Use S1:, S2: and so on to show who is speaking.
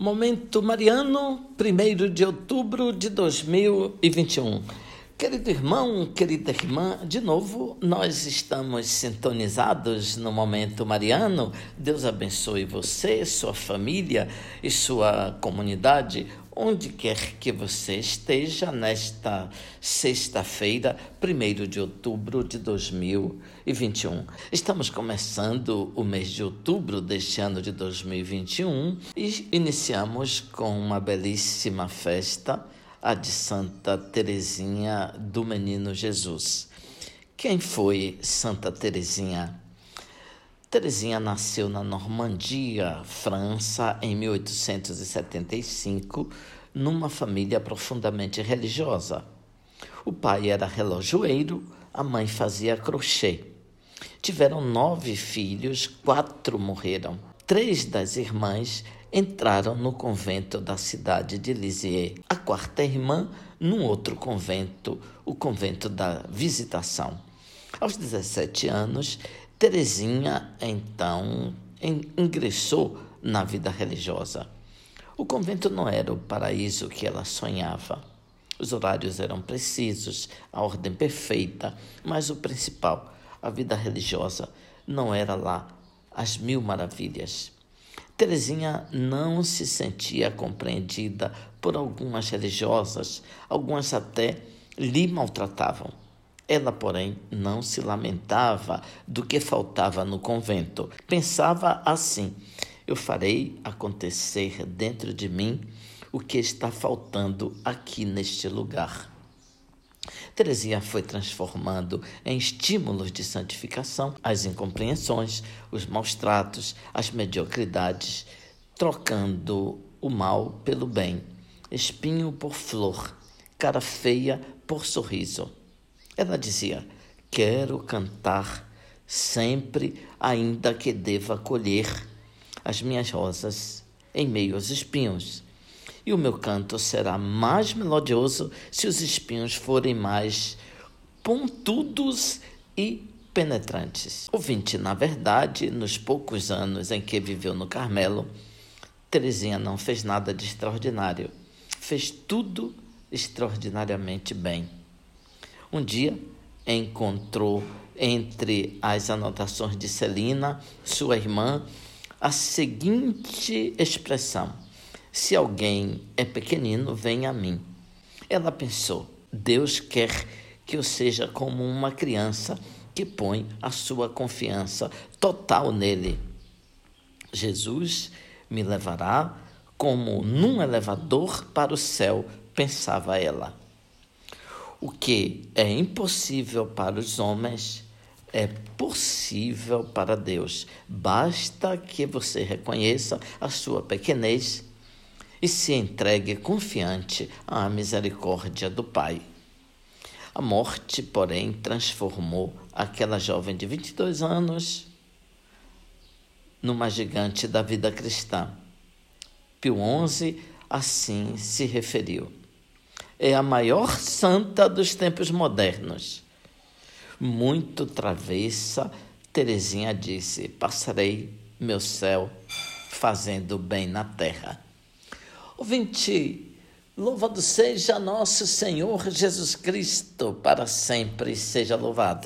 S1: Momento Mariano, 1 de outubro de 2021. Querido irmão, querida irmã, de novo nós estamos sintonizados no Momento Mariano. Deus abençoe você, sua família e sua comunidade, onde quer que você esteja nesta sexta-feira, 1 de outubro de 2021. Estamos começando o mês de outubro deste ano de 2021 e iniciamos com uma belíssima festa a de Santa Teresinha do Menino Jesus. Quem foi Santa Teresinha? Teresinha nasceu na Normandia, França, em 1875, numa família profundamente religiosa. O pai era relojoeiro, a mãe fazia crochê. Tiveram nove filhos, quatro morreram. Três das irmãs entraram no convento da cidade de Lisieux. A quarta irmã, num outro convento, o convento da Visitação. Aos 17 anos, Teresinha então ingressou na vida religiosa. O convento não era o paraíso que ela sonhava. Os horários eram precisos, a ordem perfeita, mas o principal, a vida religiosa, não era lá as mil maravilhas. Terezinha não se sentia compreendida por algumas religiosas, algumas até lhe maltratavam. Ela, porém, não se lamentava do que faltava no convento. Pensava assim: eu farei acontecer dentro de mim o que está faltando aqui neste lugar. Teresinha foi transformando em estímulos de santificação as incompreensões, os maus tratos, as mediocridades, trocando o mal pelo bem, espinho por flor, cara feia por sorriso. Ela dizia: Quero cantar sempre, ainda que deva colher as minhas rosas em meio aos espinhos e o meu canto será mais melodioso se os espinhos forem mais pontudos e penetrantes. Ouvinte, na verdade, nos poucos anos em que viveu no Carmelo, Teresinha não fez nada de extraordinário. Fez tudo extraordinariamente bem. Um dia encontrou entre as anotações de Celina, sua irmã, a seguinte expressão: se alguém é pequenino, venha a mim. Ela pensou: Deus quer que eu seja como uma criança que põe a sua confiança total nele. Jesus me levará como num elevador para o céu, pensava ela. O que é impossível para os homens é possível para Deus. Basta que você reconheça a sua pequenez e se entregue confiante à misericórdia do Pai. A morte, porém, transformou aquela jovem de 22 anos numa gigante da vida cristã. Pio XI assim se referiu. É a maior santa dos tempos modernos. Muito travessa, Teresinha disse: Passarei meu céu fazendo bem na terra. Ouvinte, louvado seja nosso Senhor Jesus Cristo, para sempre seja louvado.